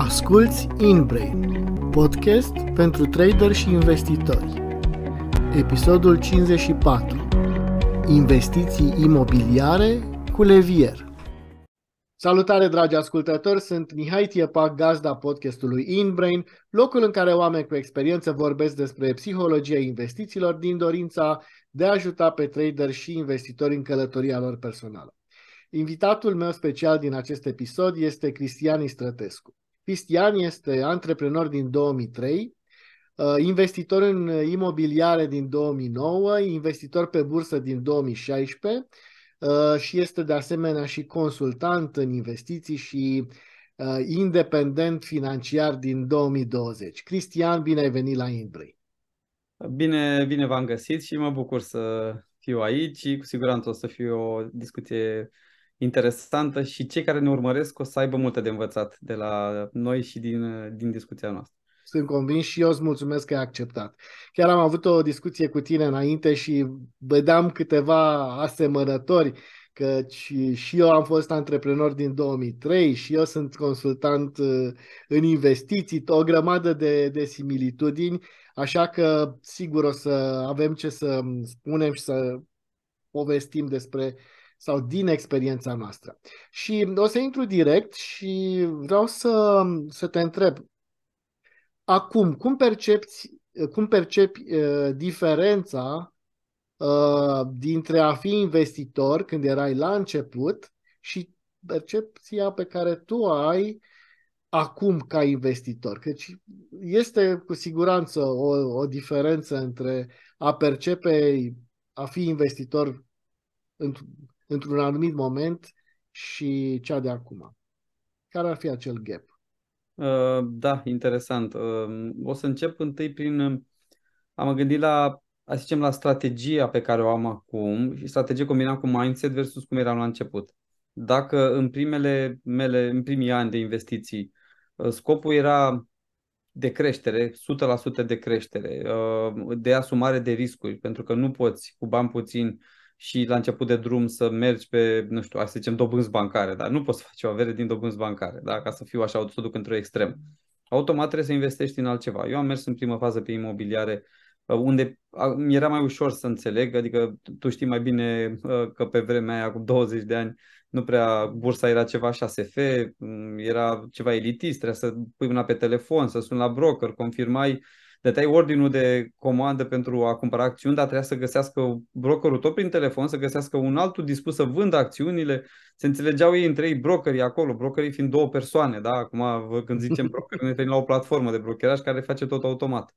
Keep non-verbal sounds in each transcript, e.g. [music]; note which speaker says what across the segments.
Speaker 1: Asculți InBrain, podcast pentru trader și investitori. Episodul 54. Investiții imobiliare cu Levier. Salutare, dragi ascultători! Sunt Mihai Tiepac, gazda podcastului InBrain, locul în care oameni cu experiență vorbesc despre psihologia investițiilor din dorința de a ajuta pe trader și investitori în călătoria lor personală. Invitatul meu special din acest episod este Cristian Istrătescu. Cristian este antreprenor din 2003, uh, investitor în imobiliare din 2009, investitor pe bursă din 2016 uh, și este de asemenea și consultant în investiții și uh, independent financiar din 2020. Cristian, bine ai venit la Inbrei.
Speaker 2: Bine, bine v-am găsit și mă bucur să fiu aici și cu siguranță o să fie o discuție interesantă și cei care ne urmăresc o să aibă multe de învățat de la noi și din, din discuția noastră.
Speaker 1: Sunt convins și eu îți mulțumesc că ai acceptat. Chiar am avut o discuție cu tine înainte și vedeam câteva asemănători, că și eu am fost antreprenor din 2003 și eu sunt consultant uh, în investiții, o grămadă de, de similitudini, așa că sigur o să avem ce să spunem și să povestim despre uh, sau din experiența noastră. Și o să intru direct și vreau să, să te întreb. Acum, cum percepți, cum percepi uh, diferența uh, dintre a fi investitor când erai la început și percepția pe care tu ai acum ca investitor? Căci este cu siguranță o, o diferență între a percepe, a fi investitor într-un anumit moment și cea de acum? Care ar fi acel gap?
Speaker 2: Uh, da, interesant. Uh, o să încep întâi prin uh, a mă gândi la, să zicem, la strategia pe care o am acum și strategie combinat cu mindset versus cum eram la început. Dacă în primele mele, în primii ani de investiții, scopul era de creștere, 100% de creștere, de asumare de riscuri, pentru că nu poți cu bani puțini și la început de drum să mergi pe, nu știu, să zicem, dobânzi bancare, dar nu poți să faci o avere din dobânzi bancare, da? ca să fiu așa, să o duc într-o extrem. Automat trebuie să investești în altceva. Eu am mers în primă fază pe imobiliare, uh, unde era mai ușor să înțeleg, adică tu știi mai bine uh, că pe vremea aia, cu 20 de ani, nu prea bursa era ceva așa SF, mm, era ceva elitist, trebuia să pui una pe telefon, să suni la broker, confirmai dădeai ordinul de comandă pentru a cumpăra acțiuni, dar trebuia să găsească brokerul tot prin telefon, să găsească un altul dispus să vândă acțiunile. Se înțelegeau ei între ei brokerii acolo, brokerii fiind două persoane, da? Acum când zicem [laughs] brokeri, ne referim la o platformă de brokeraj care face tot automat.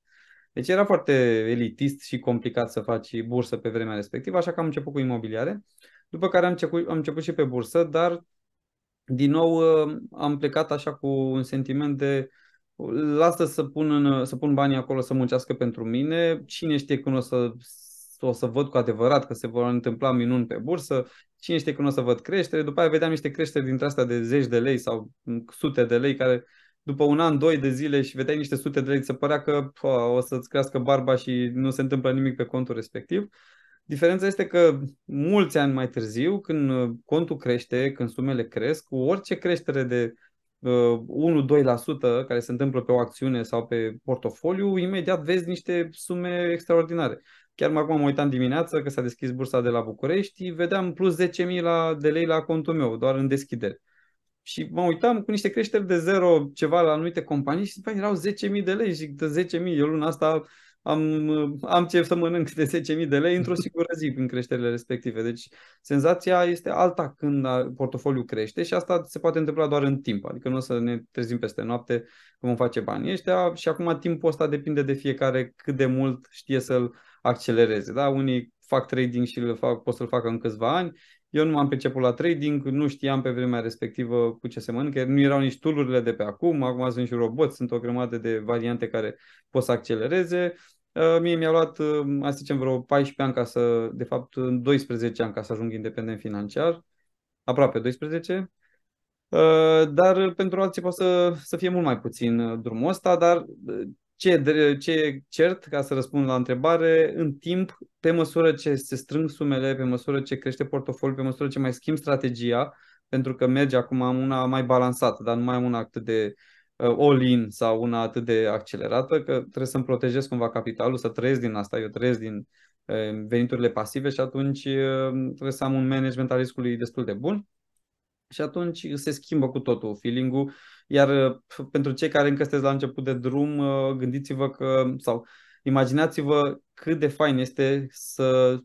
Speaker 2: Deci era foarte elitist și complicat să faci bursă pe vremea respectivă, așa că am început cu imobiliare, după care am început, am început și pe bursă, dar din nou am plecat așa cu un sentiment de lasă să pun, în, să pun banii acolo să muncească pentru mine, cine știe când o să, o să văd cu adevărat că se vor întâmpla minuni pe bursă, cine știe când o să văd creștere, după aia vedeam niște creșteri dintre astea de zeci de lei sau sute de lei care după un an, doi de zile și vedeai niște sute de lei, se părea că pă, o să-ți crească barba și nu se întâmplă nimic pe contul respectiv. Diferența este că mulți ani mai târziu, când contul crește, când sumele cresc, cu orice creștere de 1-2% care se întâmplă pe o acțiune sau pe portofoliu, imediat vezi niște sume extraordinare. Chiar mă acum mă uitam dimineața că s-a deschis bursa de la București, vedeam plus 10.000 la, de lei la contul meu, doar în deschidere. Și mă uitam cu niște creșteri de zero ceva la anumite companii și după erau 10.000 de lei și de 10.000. Eu luna asta am, am ce să mănânc de 10.000 de lei într-o singură zi în creșterile respective. Deci senzația este alta când portofoliul crește și asta se poate întâmpla doar în timp. Adică nu o să ne trezim peste noapte că vom face banii ăștia și acum timpul ăsta depinde de fiecare cât de mult știe să-l accelereze. Da? Unii fac trading și le fac, pot să-l facă în câțiva ani. Eu nu m-am priceput la trading, nu știam pe vremea respectivă cu ce se mănâncă, nu erau nici tool de pe acum, acum sunt și roboți, sunt o grămadă de variante care pot să accelereze. Uh, mie mi-a luat, uh, să zicem, vreo 14 ani ca să, de fapt, 12 ani ca să ajung independent financiar, aproape 12. Uh, dar pentru alții poate să, să fie mult mai puțin drumul ăsta, dar ce, ce cert, ca să răspund la întrebare, în timp, pe măsură ce se strâng sumele, pe măsură ce crește portofoliul, pe măsură ce mai schimb strategia, pentru că merge acum una mai balansată, dar nu mai am una atât de all-in sau una atât de accelerată, că trebuie să-mi protejez cumva capitalul, să trăiesc din asta, eu trăiesc din veniturile pasive și atunci trebuie să am un management al riscului destul de bun și atunci se schimbă cu totul feeling-ul. Iar pentru cei care încă sunteți la început de drum, gândiți-vă că, sau imaginați-vă cât de fain este să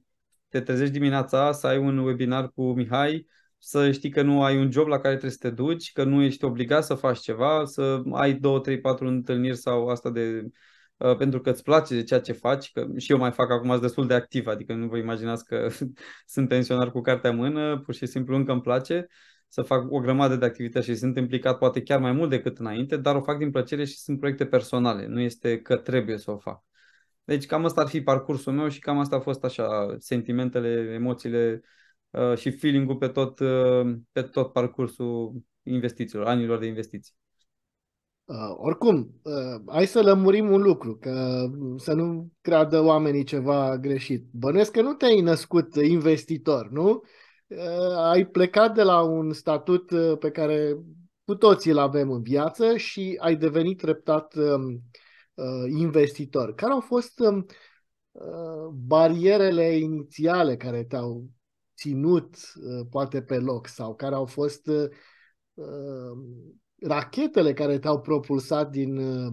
Speaker 2: te trezești dimineața, să ai un webinar cu Mihai, să știi că nu ai un job la care trebuie să te duci, că nu ești obligat să faci ceva, să ai două, trei, patru întâlniri sau asta de uh, pentru că îți place de ceea ce faci, că și eu mai fac acum destul de activ, adică nu vă imaginați că [laughs] sunt pensionar cu cartea în mână, pur și simplu încă îmi place să fac o grămadă de activități și sunt implicat poate chiar mai mult decât înainte, dar o fac din plăcere și sunt proiecte personale, nu este că trebuie să o fac. Deci cam asta ar fi parcursul meu și cam asta a fost așa sentimentele, emoțiile uh, și feeling-ul pe tot, uh, pe tot parcursul investițiilor, anilor de investiții.
Speaker 1: Uh, oricum, uh, hai să lămurim un lucru, că să nu creadă oamenii ceva greșit. Bănuiesc că nu te-ai născut investitor, nu? Uh, ai plecat de la un statut uh, pe care cu toții îl avem în viață și ai devenit treptat uh, uh, investitor. Care au fost uh, barierele inițiale care te-au ținut uh, poate pe loc sau care au fost uh, rachetele care te-au propulsat din uh,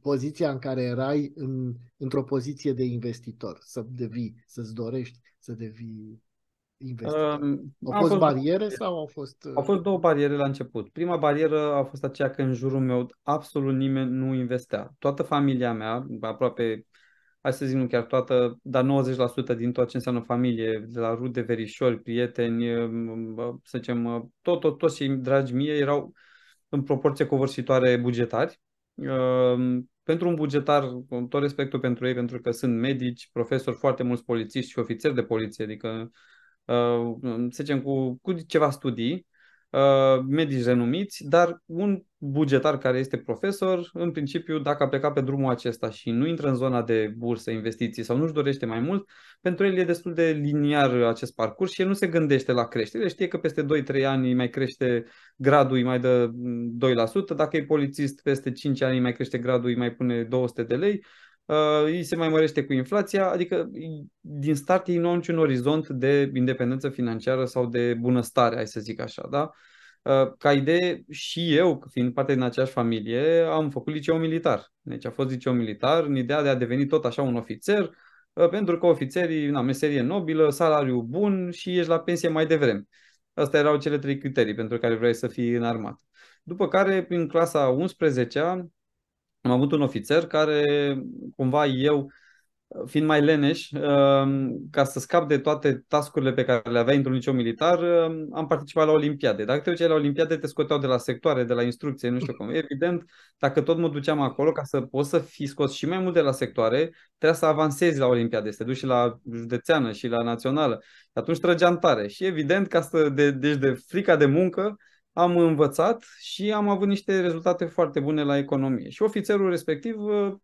Speaker 1: poziția în care erai în, într-o poziție de investitor, să devii, să-ți dorești să devii investitor? Um, au fost, fost bariere sau au fost...
Speaker 2: Au fost două bariere la început. Prima barieră a fost aceea că în jurul meu absolut nimeni nu investea. Toată familia mea, aproape, hai să zic nu chiar toată, dar 90% din tot ce înseamnă familie, de la rude, verișori, prieteni, să zicem, tot, tot, toți cei dragi mie erau în proporție covârșitoare bugetari. Pentru un bugetar, cu tot respectul pentru ei, pentru că sunt medici, profesori, foarte mulți polițiști și ofițeri de poliție, adică Uh, să zicem, cu, cu ceva studii, uh, medici renumiți, dar un bugetar care este profesor, în principiu, dacă a plecat pe drumul acesta și nu intră în zona de bursă, investiții sau nu-și dorește mai mult, pentru el e destul de liniar acest parcurs și el nu se gândește la creștere. Știe că peste 2-3 ani mai crește gradul, îi mai dă 2%, dacă e polițist, peste 5 ani mai crește gradul, îi mai pune 200 de lei uh, îi se mai mărește cu inflația, adică din start ei nu au niciun orizont de independență financiară sau de bunăstare, hai să zic așa, da? Uh, ca idee, și eu, fiind parte din aceeași familie, am făcut liceu militar. Deci a fost liceu militar în ideea de a deveni tot așa un ofițer, uh, pentru că ofițerii, na, meserie nobilă, salariu bun și ești la pensie mai devreme. Astea erau cele trei criterii pentru care vrei să fii în armată. După care, prin clasa 11-a, am avut un ofițer care, cumva eu, fiind mai leneș, um, ca să scap de toate tascurile pe care le avea într-un liceu militar, um, am participat la Olimpiade. Dacă te duceai la Olimpiade, te scoteau de la sectoare, de la instrucție, nu știu cum. [laughs] Evident, dacă tot mă duceam acolo, ca să poți să fii scos și mai mult de la sectoare, trebuia să avansezi la Olimpiade, să te duci și la județeană și la națională. Atunci trăgeam tare. Și evident, ca să de, deci de frica de muncă, am învățat și am avut niște rezultate foarte bune la economie. Și ofițerul respectiv, uh,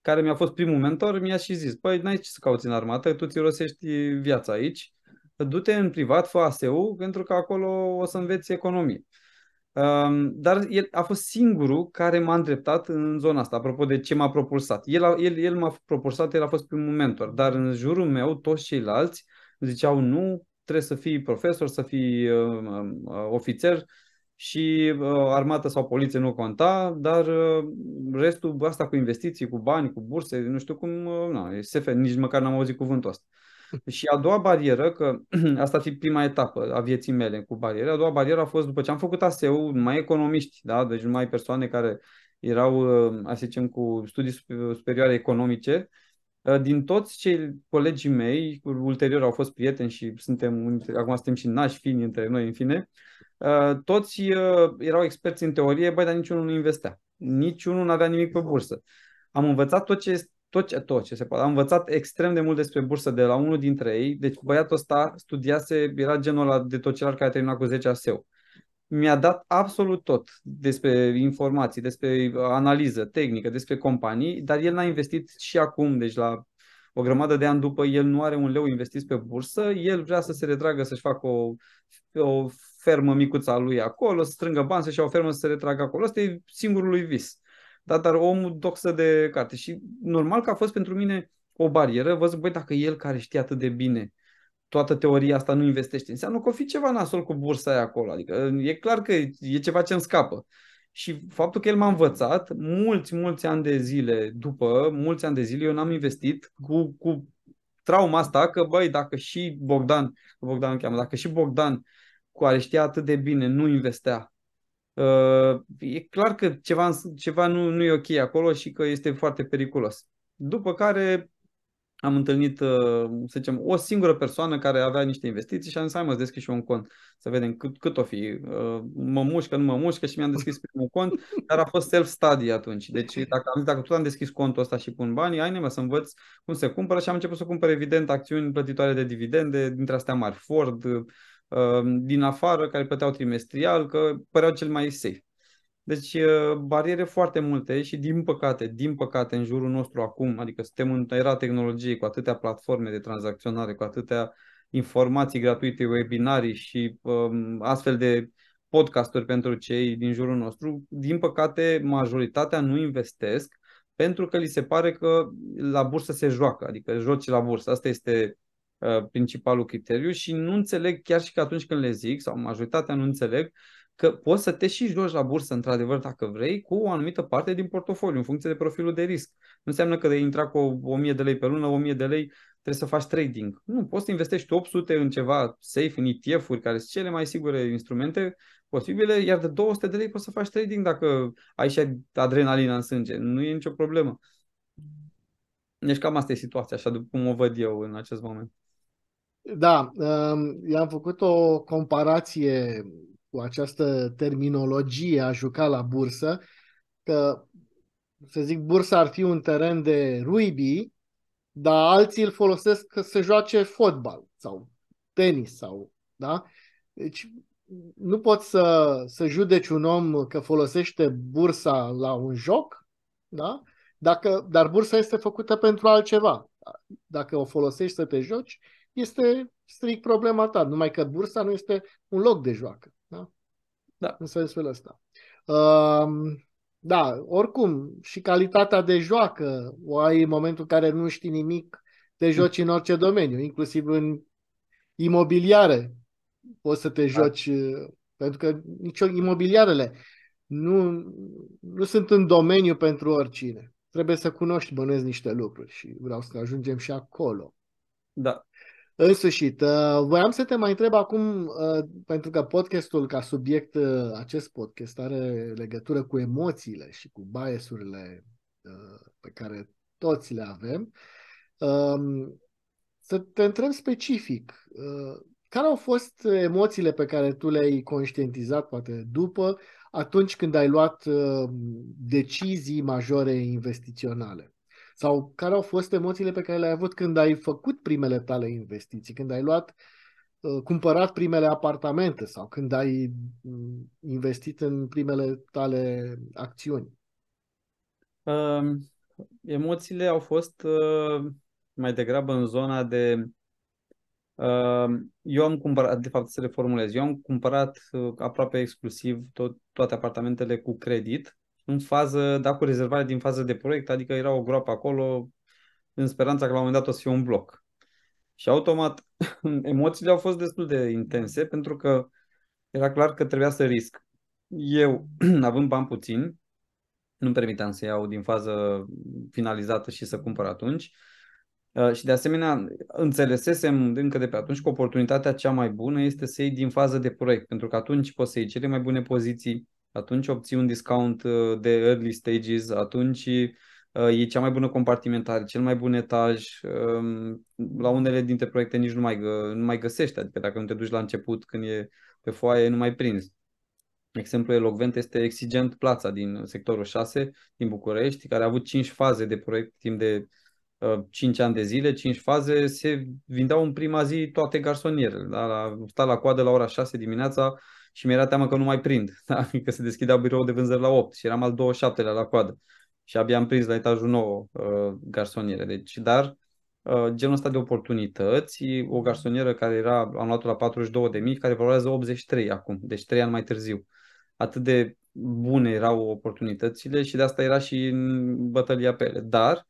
Speaker 2: care mi-a fost primul mentor, mi-a și zis, păi n-ai ce să cauți în armată, tu ți rosești viața aici, du-te în privat, fă ASEU, pentru că acolo o să înveți economie. Um, dar el a fost singurul care m-a îndreptat în zona asta, apropo de ce m-a propulsat. El, a, el, el m-a propulsat, el a fost primul mentor, dar în jurul meu toți ceilalți ziceau nu, trebuie să fii profesor, să fii uh, uh, ofițer, și uh, armată sau poliție nu conta, dar uh, restul, asta cu investiții, cu bani, cu burse, nu știu cum, uh, na, SF, nici măcar n-am auzit cuvântul ăsta. Și a doua barieră, că [clears throat] asta ar fi prima etapă a vieții mele cu bariere, a doua barieră a fost după ce am făcut ASEU, numai economiști, da? deci numai persoane care erau, uh, să zicem, cu studii superioare economice, uh, din toți cei colegii mei, ulterior au fost prieteni și suntem, acum suntem și nași fini între noi, în fine, Uh, toți uh, erau experți în teorie, băi, dar niciunul nu investea. Niciunul nu avea nimic pe bursă. Am învățat tot ce, tot ce, tot ce se poate. Am învățat extrem de mult despre bursă de la unul dintre ei. Deci băiatul ăsta studiase, era genul ăla de tocilar care a terminat cu 10 ASEU. Mi-a dat absolut tot despre informații, despre analiză tehnică, despre companii, dar el n-a investit și acum, deci la o grămadă de ani după, el nu are un leu investit pe bursă, el vrea să se retragă, să-și facă o, o fermă micuță a lui acolo, să strângă bani, să-și ia o fermă să se retragă acolo. Asta e singurul lui vis. Dar, dar omul doxă de carte. Și normal că a fost pentru mine o barieră. Văzut, băi, dacă el care știe atât de bine toată teoria asta nu investește, înseamnă că o fi ceva nasol cu bursa aia acolo. Adică e clar că e ceva ce îmi scapă. Și faptul că el m-a învățat, mulți, mulți ani de zile după, mulți ani de zile, eu n-am investit cu, cu trauma asta că, băi, dacă și Bogdan, Bogdan îl cheamă, dacă și Bogdan cu care știa atât de bine nu investea, uh, e clar că ceva, ceva nu, nu e ok acolo și că este foarte periculos. După care am întâlnit, uh, să zicem, o singură persoană care avea niște investiții și am zis, hai mă, deschis și eu un cont, să vedem cât, cât o fi. Uh, mă mușcă, nu mă mușcă și mi-am deschis primul cont, dar a fost self-study atunci. Deci dacă am zis, dacă tu am deschis contul ăsta și pun banii, hai nemă să învăț cum se cumpără și am început să cumpăr evident acțiuni plătitoare de dividende, dintre astea mari, Ford, uh, din afară, care plăteau trimestrial, că păreau cel mai safe. Deci bariere foarte multe și din păcate, din păcate în jurul nostru acum, adică suntem în era tehnologiei cu atâtea platforme de tranzacționare, cu atâtea informații gratuite, webinarii și um, astfel de podcasturi pentru cei din jurul nostru, din păcate majoritatea nu investesc pentru că li se pare că la bursă se joacă, adică joci la bursă. Asta este uh, principalul criteriu și nu înțeleg chiar și că atunci când le zic, sau majoritatea nu înțeleg, că poți să te și joci la bursă, într-adevăr, dacă vrei, cu o anumită parte din portofoliu, în funcție de profilul de risc. Nu înseamnă că de intra cu 1000 de lei pe lună, 1000 de lei trebuie să faci trading. Nu, poți să investești 800 în ceva safe, în ETF-uri, care sunt cele mai sigure instrumente posibile, iar de 200 de lei poți să faci trading dacă ai și adrenalina în sânge. Nu e nicio problemă. Deci cam asta e situația, așa după cum o văd eu în acest moment.
Speaker 1: Da, um, i-am făcut o comparație cu această terminologie a juca la bursă, că, să zic, bursa ar fi un teren de rugby, dar alții îl folosesc să se joace fotbal sau tenis sau, da? Deci nu poți să, să judeci un om că folosește bursa la un joc, da? Dacă, dar bursa este făcută pentru altceva. Dacă o folosești să te joci, este strict problema ta, numai că bursa nu este un loc de joacă. Da?
Speaker 2: Da.
Speaker 1: În sensul ăsta. Uh, da, oricum, și calitatea de joacă o ai în momentul în care nu știi nimic, te joci în orice domeniu, inclusiv în imobiliare. Poți să te da. joci, da. pentru că nicio imobiliarele nu, nu sunt în domeniu pentru oricine. Trebuie să cunoști, bănuiesc niște lucruri și vreau să ajungem și acolo.
Speaker 2: Da.
Speaker 1: În sfârșit, uh, voiam să te mai întreb acum, uh, pentru că podcastul ca subiect, uh, acest podcast are legătură cu emoțiile și cu biasurile pe care toți le avem, um, să te întreb specific, care au fost emoțiile pe care tu le-ai conștientizat, poate după, atunci când ai luat decizii majore investiționale? Sau care au fost emoțiile pe care le-ai avut când ai făcut primele tale investiții, când ai luat, uh, cumpărat primele apartamente sau când ai mm, investit în primele tale acțiuni?
Speaker 2: Uh, emoțiile au fost uh, mai degrabă în zona de uh, eu am cumpărat, de fapt să le formulez, eu am cumpărat uh, aproape exclusiv tot, toate apartamentele cu credit în fază, da, cu rezervare din fază de proiect, adică era o groapă acolo în speranța că la un moment dat o să fie un bloc. Și automat [laughs] emoțiile au fost destul de intense pentru că era clar că trebuia să risc. Eu, [clears throat] având bani puțini, nu permiteam să iau din fază finalizată și să cumpăr atunci. Uh, și de asemenea, înțelesesem încă de pe atunci că oportunitatea cea mai bună este să iei din fază de proiect, pentru că atunci poți să iei cele mai bune poziții, atunci obții un discount uh, de early stages, atunci uh, e cea mai bună compartimentare, cel mai bun etaj. Um, la unele dintre proiecte nici nu mai, nu mai găsești, adică dacă nu te duci la început când e pe foaie, nu mai prinzi. Exemplu elocvent este Exigent Plața din sectorul 6 din București, care a avut 5 faze de proiect timp de uh, 5 ani de zile, 5 faze, se vindeau în prima zi toate garsonierele. Da? La, sta la coadă la ora 6 dimineața, și mi-era teamă că nu mai prind, [laughs] da? că se deschidea birou de vânzări la 8 și eram al 27-lea la coadă și abia am prins la etajul 9 uh, garsoniere. Deci, dar uh, genul ăsta de oportunități. O garsonieră care era, am luat-o la 42 de mii, care valorează 83 acum, deci 3 ani mai târziu. Atât de bune erau oportunitățile și de asta era și în bătălia pe ele. Dar,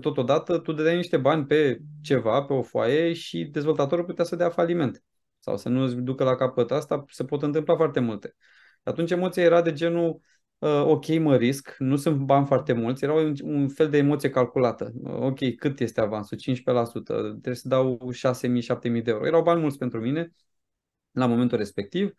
Speaker 2: totodată, tu dădeai niște bani pe ceva, pe o foaie și dezvoltatorul putea să dea faliment sau să nu îți ducă la capăt. Asta se pot întâmpla foarte multe. Atunci emoția era de genul uh, ok, mă risc, nu sunt bani foarte mulți, era un, un fel de emoție calculată. Uh, ok, cât este avansul? 15%, trebuie să dau 6.000-7.000 de euro. Erau bani mulți pentru mine la momentul respectiv.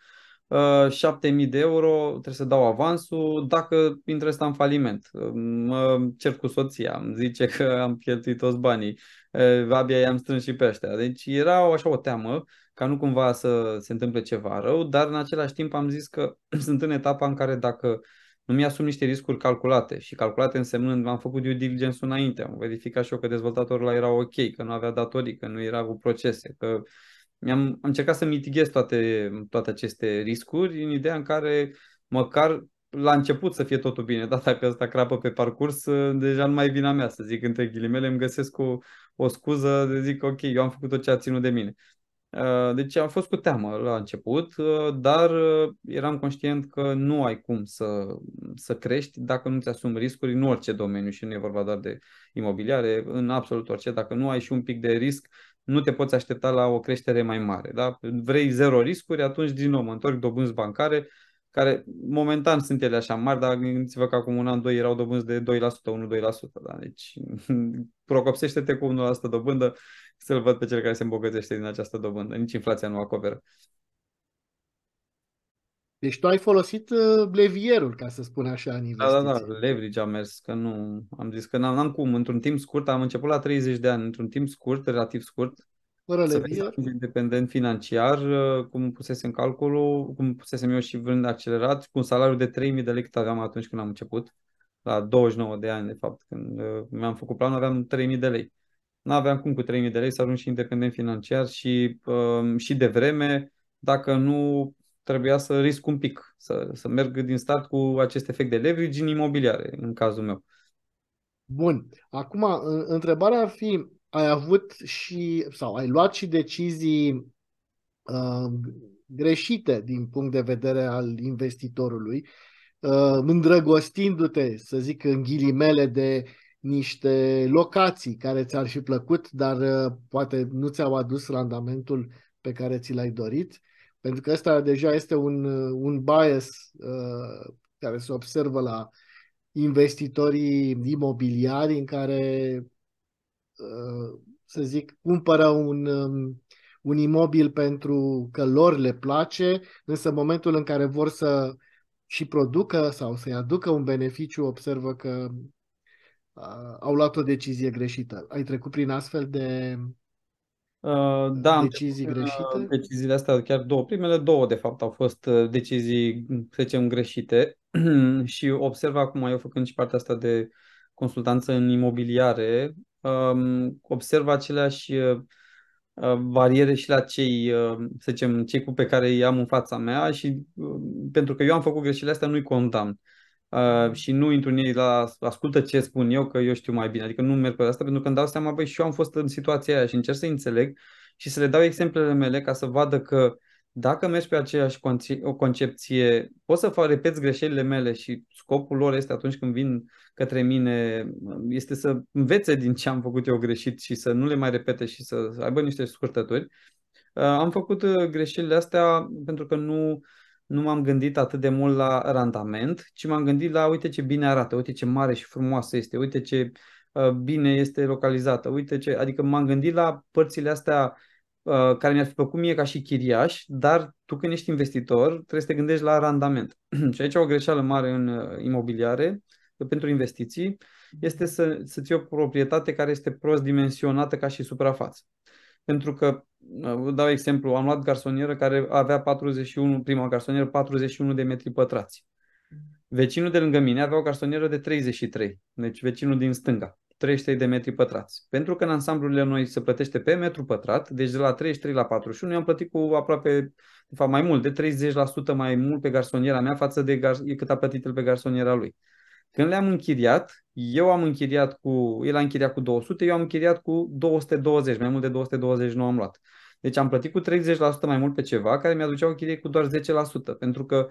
Speaker 2: Uh, 7.000 de euro trebuie să dau avansul dacă intră asta în faliment. Uh, mă cer cu soția, îmi zice că am cheltuit toți banii, uh, abia i-am strâns și pe ăștia. Deci era așa o teamă ca nu cumva să se întâmple ceva rău, dar în același timp am zis că [clears throat] sunt în etapa în care dacă nu mi-asum niște riscuri calculate și calculate însemnând am făcut due diligence înainte, am verificat și eu că dezvoltatorul ăla era ok, că nu avea datorii, că nu era cu procese, că mi-am, am încercat să mitighez toate, toate aceste riscuri în ideea în care măcar la început să fie totul bine, data că asta crapă pe parcurs, deja nu mai e vina mea, să zic între ghilimele, îmi găsesc o, o scuză de zic ok, eu am făcut tot ce a ținut de mine. Uh, deci am fost cu teamă la început, uh, dar uh, eram conștient că nu ai cum să, să crești dacă nu ți asumi riscuri în orice domeniu și nu e vorba doar de imobiliare, în absolut orice. Dacă nu ai și un pic de risc, nu te poți aștepta la o creștere mai mare. Da? Vrei zero riscuri, atunci din nou mă întorc dobânzi bancare, care momentan sunt ele așa mari, dar gândiți-vă că acum un an, doi erau dobânzi de 2%, 1-2%. Da? Deci [laughs] procopsește-te cu 1% dobândă, să-l văd pe cel care se îmbogățește din această dobândă. Nici inflația nu acoperă.
Speaker 1: Deci tu ai folosit uh, levierul, ca să spun așa, în investiții.
Speaker 2: Da, da, da, leverage a mers, că nu, am zis că n-am, n-am cum, într-un timp scurt, am început la 30 de ani, într-un timp scurt, relativ scurt,
Speaker 1: Fără
Speaker 2: să
Speaker 1: levier.
Speaker 2: independent financiar, uh, cum pusesem calculul, cum pusesem eu și vrând accelerat, cu un salariu de 3000 de lei cât aveam atunci când am început, la 29 de ani, de fapt, când uh, mi-am făcut planul, aveam 3000 de lei nu aveam cum cu 3.000 de lei să ajung și independent financiar și, uh, și de vreme, dacă nu trebuia să risc un pic, să, să merg din start cu acest efect de leverage în imobiliare, în cazul meu.
Speaker 1: Bun. Acum, întrebarea ar fi, ai avut și, sau ai luat și decizii uh, greșite din punct de vedere al investitorului, uh, îndrăgostindu-te, să zic în ghilimele, de niște locații care ți-ar fi plăcut, dar uh, poate nu ți-au adus randamentul pe care ți l-ai dorit, pentru că ăsta deja este un, uh, un bias uh, care se observă la investitorii imobiliari în care, uh, să zic, cumpără un, um, un imobil pentru că lor le place, însă în momentul în care vor să și producă sau să-i aducă un beneficiu, observă că au luat o decizie greșită. Ai trecut prin astfel de
Speaker 2: uh, da,
Speaker 1: decizii am greșite?
Speaker 2: Deciziile astea, chiar două, primele două, de fapt, au fost uh, decizii, să zicem, greșite [clears throat] și observ acum, eu făcând și partea asta de consultanță în imobiliare, um, observ aceleași uh, bariere și la cei, să zicem, cei cu pe care îi am în fața mea și pentru că eu am făcut greșelile astea, nu-i condamn uh, și nu intru în ei la ascultă ce spun eu, că eu știu mai bine. Adică nu merg pe asta pentru că îmi dau seama, băi, și eu am fost în situația aia și încerc să înțeleg și să le dau exemplele mele ca să vadă că dacă mergi pe aceeași o concepție, poți să fac, repeți greșelile mele și scopul lor este atunci când vin către mine, este să învețe din ce am făcut eu greșit și să nu le mai repete și să aibă niște scurtături. Uh, am făcut uh, greșelile astea pentru că nu nu m-am gândit atât de mult la randament, ci m-am gândit la uite ce bine arată, uite ce mare și frumoasă este, uite ce uh, bine este localizată, uite ce, adică m-am gândit la părțile astea uh, care mi-ar fi plăcut mie ca și chiriaș, dar tu când ești investitor trebuie să te gândești la randament. [clears throat] și aici o greșeală mare în uh, imobiliare pentru investiții este să, să ții o proprietate care este prost dimensionată ca și suprafață. Pentru că Vă dau exemplu, am luat garsonieră care avea 41, prima garsonieră 41 de metri pătrați. Vecinul de lângă mine avea o garsonieră de 33, deci vecinul din stânga, 33 de metri pătrați. Pentru că în ansamblurile noi se plătește pe metru pătrat, deci de la 33 la 41, eu am plătit cu aproape, de fapt mai mult, de 30% mai mult pe garsoniera mea față de gar- cât a plătit el pe garsoniera lui. Când le-am închiriat, eu am închiriat cu, el a închiriat cu 200, eu am închiriat cu 220, mai mult de 220 nu am luat. Deci am plătit cu 30% mai mult pe ceva care mi-aducea o chirie cu doar 10%, pentru că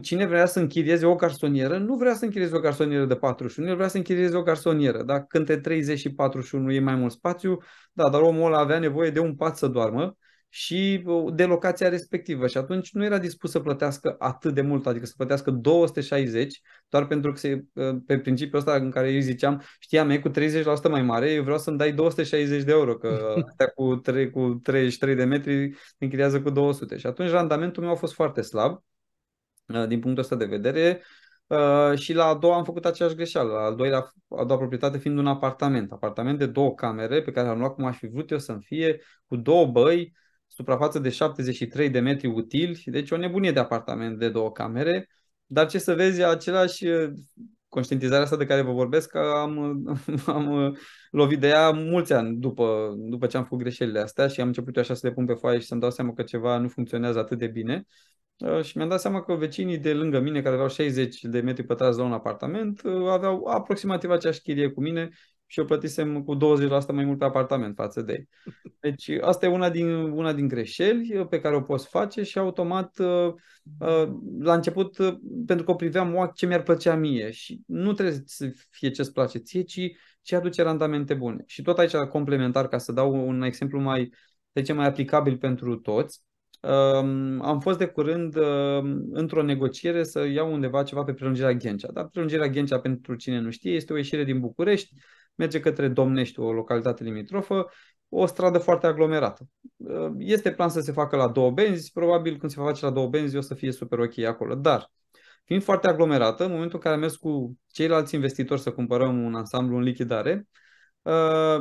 Speaker 2: cine vrea să închirieze o garsonieră, nu vrea să închirieze o garsonieră de 41, el vrea să închirieze o garsonieră. Dacă între 30 și 41 e mai mult spațiu, da, dar omul ăla avea nevoie de un pat să doarmă și de locația respectivă și atunci nu era dispus să plătească atât de mult, adică să plătească 260 doar pentru că se, pe principiul ăsta în care eu ziceam, știam, e cu 30% mai mare, eu vreau să-mi dai 260 de euro, că [laughs] astea cu, 3, cu 33 de metri se închiriază cu 200 și atunci randamentul meu a fost foarte slab din punctul ăsta de vedere Uh, și la a doua am făcut aceeași greșeală. La a, doilea, a doua proprietate fiind un apartament. Apartament de două camere pe care am luat cum aș fi vrut eu să-mi fie, cu două băi, suprafață de 73 de metri utili, deci o nebunie de apartament de două camere, dar ce să vezi, același conștientizarea asta de care vă vorbesc, am, [laughs] am lovit de ea mulți ani după, după ce am făcut greșelile astea și am început eu așa să le pun pe foaie și să-mi dau seama că ceva nu funcționează atât de bine. Și mi-am dat seama că vecinii de lângă mine, care aveau 60 de metri pătrați la un apartament, aveau aproximativ aceeași chirie cu mine și eu plătisem cu 20% mai mult pe apartament față de ei. [laughs] Deci asta e una din, una din greșeli uh, pe care o poți face și automat uh, uh, la început, pentru că o priveam ce mi-ar plăcea mie și nu trebuie să fie ce-ți place ție, ci ce aduce randamente bune. Și tot aici complementar, ca să dau un exemplu mai, de ce mai aplicabil pentru toți, um, am fost de curând într-o negociere să iau undeva ceva pe prelungirea Ghencea. Dar prelungirea Ghencea, pentru cine nu știe, este o ieșire din București, merge către Domnești, o localitate limitrofă, o stradă foarte aglomerată. Este plan să se facă la două benzi, probabil când se face la două benzi o să fie super ok acolo, dar fiind foarte aglomerată, în momentul în care am mers cu ceilalți investitori să cumpărăm un ansamblu în lichidare,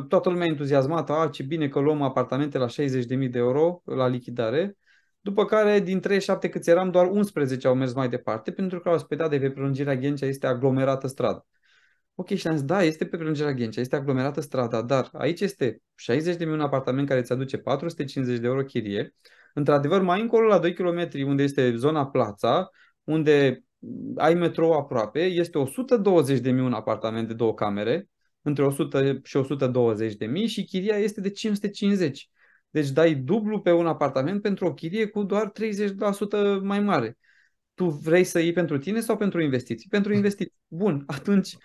Speaker 2: toată lumea entuziasmată, a, ce bine că luăm apartamente la 60.000 de euro la lichidare, după care, din 37 câți eram, doar 11 au mers mai departe, pentru că au spus de pe prelungirea Ghencea este aglomerată stradă. Ok, și am zis, da, este pe prelungirea Ghencea, este aglomerată strada, dar aici este 60 de mii un apartament care îți aduce 450 de euro chirie. Într-adevăr, mai încolo, la 2 km, unde este zona Plața, unde ai metrou aproape, este 120 de mii un apartament de două camere, între 100 și 120 de mii și chiria este de 550. Deci dai dublu pe un apartament pentru o chirie cu doar 30% mai mare. Tu vrei să iei pentru tine sau pentru investiții? Pentru [laughs] investiții. Bun, atunci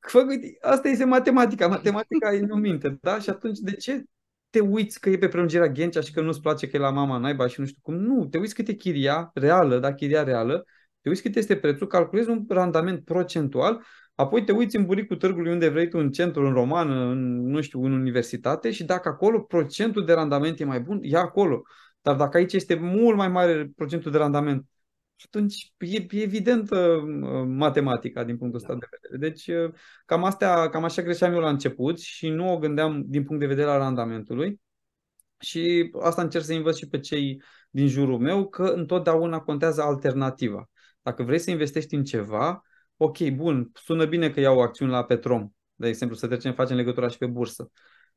Speaker 2: Fă, asta este matematica. Matematica e în minte, da? Și atunci de ce te uiți că e pe prelungirea Ghencea și că nu-ți place că e la mama naiba și nu știu cum? Nu, te uiți cât e chiria reală, da, chiria reală, te uiți cât este prețul, calculezi un randament procentual, apoi te uiți în buricul târgului unde vrei tu, în centru, în romană, în, nu știu, în universitate și dacă acolo procentul de randament e mai bun, ia acolo. Dar dacă aici este mult mai mare procentul de randament, și atunci e, e evidentă uh, matematica din punctul ăsta da. de vedere. Deci uh, cam, astea, cam așa greșeam eu la început și nu o gândeam din punct de vedere al randamentului. Și asta încerc să învăț și pe cei din jurul meu că întotdeauna contează alternativa. Dacă vrei să investești în ceva, ok, bun, sună bine că iau acțiuni la Petrom, de exemplu, să trecem, facem legătura și pe bursă.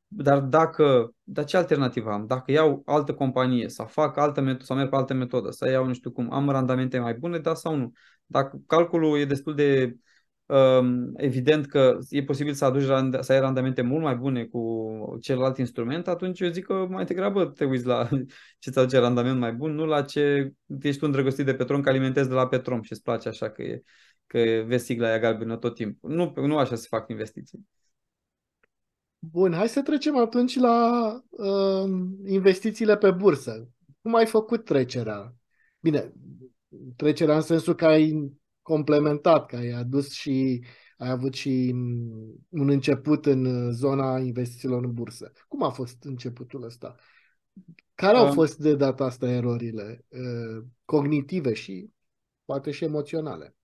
Speaker 2: Dar dacă, dar ce alternativă am? Dacă iau altă companie sau fac altă metodă, sau merg pe altă metodă, să iau nu știu cum, am randamente mai bune, da sau nu? Dacă calculul e destul de um, evident că e posibil să aduci să ai randamente mult mai bune cu celălalt instrument, atunci eu zic că mai degrabă te uiți la [laughs] ce ți aduce randament mai bun, nu la ce ești tu îndrăgostit de Petrom, că alimentezi de la Petrom și îți place așa că, e, că vezi sigla aia galbenă tot timpul. Nu, nu așa se fac investiții.
Speaker 1: Bun, hai să trecem atunci la uh, investițiile pe bursă. Cum ai făcut trecerea? Bine, trecerea în sensul că ai complementat, că ai adus și ai avut și mm, un început în zona investițiilor în bursă. Cum a fost începutul ăsta? Care au fost de data asta erorile uh, cognitive și poate și emoționale?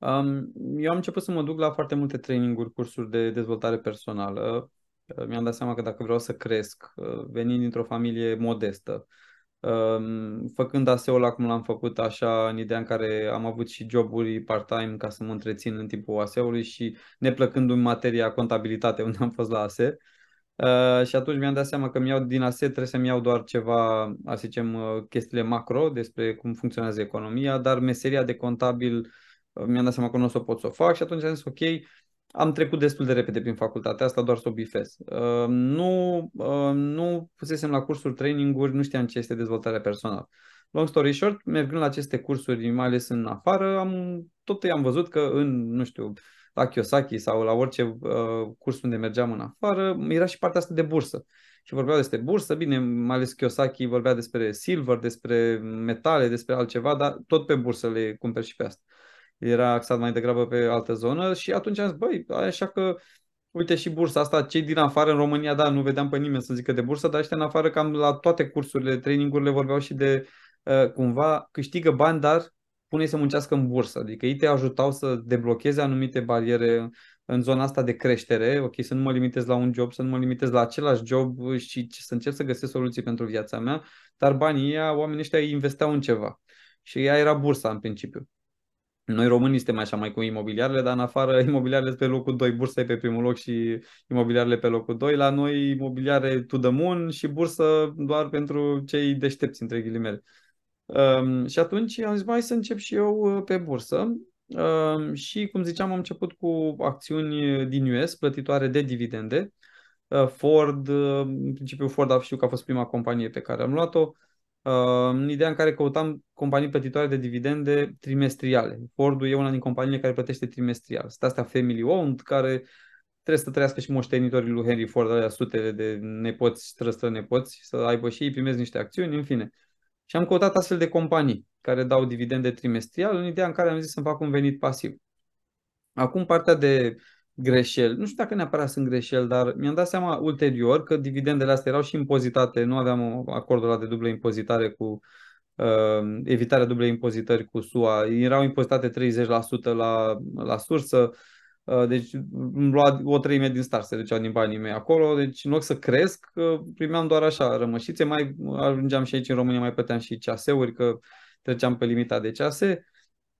Speaker 2: Um, eu am început să mă duc la foarte multe traininguri, cursuri de dezvoltare personală. Uh, mi-am dat seama că dacă vreau să cresc, uh, venind dintr-o familie modestă, um, făcând ASEO la cum l-am făcut așa în ideea în care am avut și joburi part-time ca să mă întrețin în timpul ASE-ului și neplăcându-mi materia contabilitate [laughs] unde am fost la ASE. Uh, și atunci mi-am dat seama că mi-au din ASE trebuie să-mi iau doar ceva, să zicem, uh, chestiile macro despre cum funcționează economia, dar meseria de contabil mi-am dat seama că nu o să pot să o fac și atunci am zis ok, am trecut destul de repede prin facultatea asta, doar să o bifez. Uh, nu, uh, nu pusesem la cursuri training-uri, nu știam ce este dezvoltarea personală. Long story short, mergând la aceste cursuri, mai ales în afară, am, tot am văzut că în, nu știu, la Kiyosaki sau la orice uh, curs unde mergeam în afară, era și partea asta de bursă. Și vorbeau despre bursă, bine, mai ales Kiyosaki vorbea despre silver, despre metale, despre altceva, dar tot pe bursă le cumperi și pe asta era axat mai degrabă pe altă zonă și atunci am zis, băi, așa că uite și bursa asta, cei din afară în România, da, nu vedeam pe nimeni să zică de bursă, dar ăștia în afară cam la toate cursurile, trainingurile vorbeau și de uh, cumva câștigă bani, dar pune să muncească în bursă. Adică ei te ajutau să deblocheze anumite bariere în zona asta de creștere, ok, să nu mă limitez la un job, să nu mă limitez la același job și să încerc să găsesc soluții pentru viața mea, dar banii ăia, oamenii ăștia investeau în ceva. Și ea era bursa în principiu. Noi românii suntem așa mai cu imobiliarele, dar în afară [laughs] imobiliarele pe locul 2, bursa e pe primul loc și imobiliarele pe locul 2. La noi imobiliare to the moon și bursă doar pentru cei deștepți, între ghilimele. Um, și atunci am zis, mai să încep și eu uh, pe bursă. Um, și, cum ziceam, am început cu acțiuni din US, plătitoare de dividende. Uh, Ford, uh, în principiu Ford știu că a fost prima companie pe care am luat-o în ideea în care căutam companii plătitoare de dividende trimestriale. Fordul e una din companiile care plătește trimestrial. Sunt astea family owned, care trebuie să trăiască și moștenitorii lui Henry Ford, alea sutele de nepoți, nepoți, să aibă și ei primesc niște acțiuni, în fine. Și am căutat astfel de companii care dau dividende trimestrial, în ideea în care am zis să-mi fac un venit pasiv. Acum partea de greșeli. Nu știu dacă neapărat sunt greșeli, dar mi-am dat seama ulterior că dividendele astea erau și impozitate. Nu aveam acordul ăla de dublă impozitare cu uh, evitarea dublei impozitări cu SUA. Erau impozitate 30% la, la sursă. Uh, deci îmi lua o treime din start, se duceau din banii mei acolo. Deci în loc să cresc, uh, primeam doar așa rămășițe. Mai ajungeam și aici în România, mai plăteam și ceaseuri, că treceam pe limita de cease.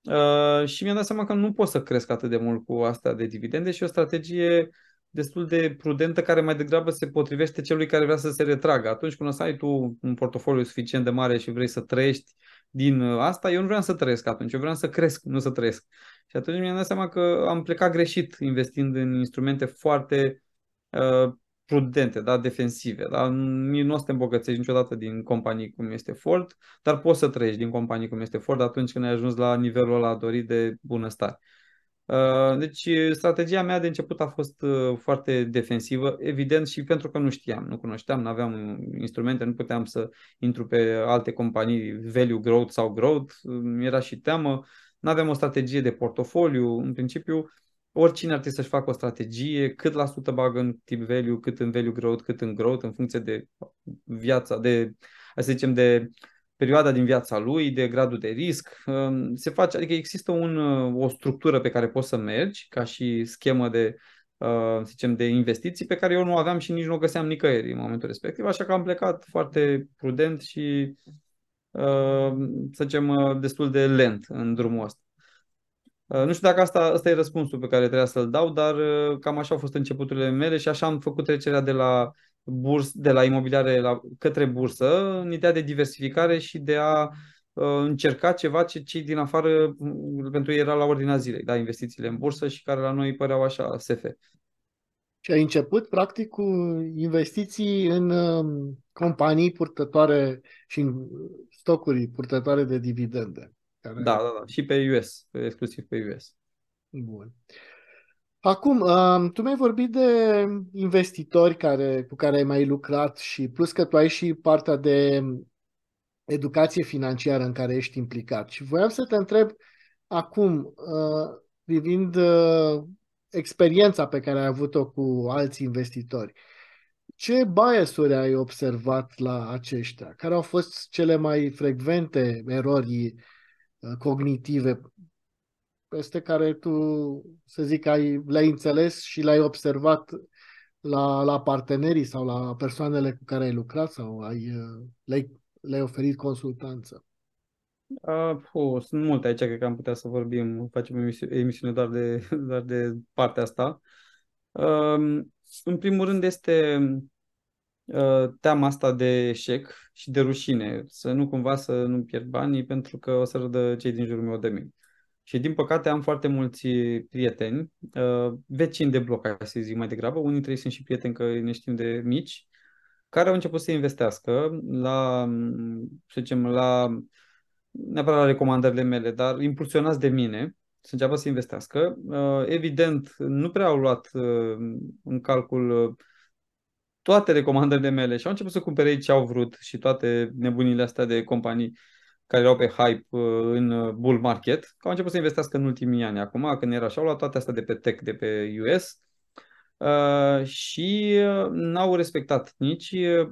Speaker 2: Uh, și mi-am dat seama că nu pot să cresc atât de mult cu asta de dividende și o strategie destul de prudentă care mai degrabă se potrivește celui care vrea să se retragă. Atunci când o să ai tu un portofoliu suficient de mare și vrei să trăiești din asta, eu nu vreau să trăiesc atunci, eu vreau să cresc, nu să trăiesc. Și atunci mi-am dat seama că am plecat greșit investind în instrumente foarte uh, prudente, da, defensive. Da? Nu o să te îmbogățești niciodată din companii cum este Ford, dar poți să trăiești din companii cum este Ford atunci când ai ajuns la nivelul ăla dorit de bunăstare. Uh, deci strategia mea de început a fost uh, foarte defensivă, evident și pentru că nu știam, nu cunoșteam, nu aveam instrumente, nu puteam să intru pe alte companii, value growth sau growth, era și teamă, nu aveam o strategie de portofoliu, în principiu oricine ar trebui să-și facă o strategie, cât la sută bagă în tip value, cât în value growth, cât în growth, în funcție de viața, de, să zicem, de perioada din viața lui, de gradul de risc. Um, se face, adică există un, o structură pe care poți să mergi, ca și schemă de, uh, să zicem, de investiții, pe care eu nu aveam și nici nu o găseam nicăieri în momentul respectiv, așa că am plecat foarte prudent și, uh, să zicem, uh, destul de lent în drumul ăsta. Uh, nu știu dacă asta, asta e răspunsul pe care trebuia să-l dau, dar uh, cam așa au fost începuturile mele și așa am făcut trecerea de la burs, de la imobiliare la, către bursă, în ideea de diversificare și de a uh, încerca ceva ce cei din afară pentru ei era la ordinea zilei, da, investițiile în bursă și care la noi păreau așa SF.
Speaker 1: Și ai început practic cu investiții în um, companii purtătoare și în stocuri purtătoare de dividende.
Speaker 2: Care... Da, da, da. Și pe US, exclusiv pe US.
Speaker 1: Bun. Acum, um, tu mi-ai vorbit de investitori care, cu care ai mai lucrat și plus că tu ai și partea de educație financiară în care ești implicat. Și voiam să te întreb acum, uh, privind uh, experiența pe care ai avut-o cu alți investitori, ce biasuri ai observat la aceștia? Care au fost cele mai frecvente erori Uh, cognitive peste care tu, să zic, ai, le-ai înțeles și le-ai observat la, la partenerii sau la persoanele cu care ai lucrat sau ai, uh, le-ai, le-ai oferit consultanță?
Speaker 2: Uh, oh, sunt multe aici, cred că am putea să vorbim, facem emisi- emisiune doar de, [laughs] doar de partea asta. Uh, în primul rând este Uh, teama asta de eșec și de rușine, să nu cumva să nu pierd banii pentru că o să râdă cei din jurul meu de mine. Și din păcate am foarte mulți prieteni, uh, vecini de bloc, ca să zic mai degrabă, unii dintre ei sunt și prieteni că ne știm de mici, care au început să investească la, să zicem, la neapărat la recomandările mele, dar impulsionați de mine, să înceapă să investească. Uh, evident, nu prea au luat uh, în calcul toate recomandările mele și au început să cumpere ce au vrut și toate nebunile astea de companii care erau pe hype uh, în uh, bull market, că au început să investească în ultimii ani. Acum, când era așa, au luat toate astea de pe tech, de pe US uh, și uh, n-au respectat nici, uh,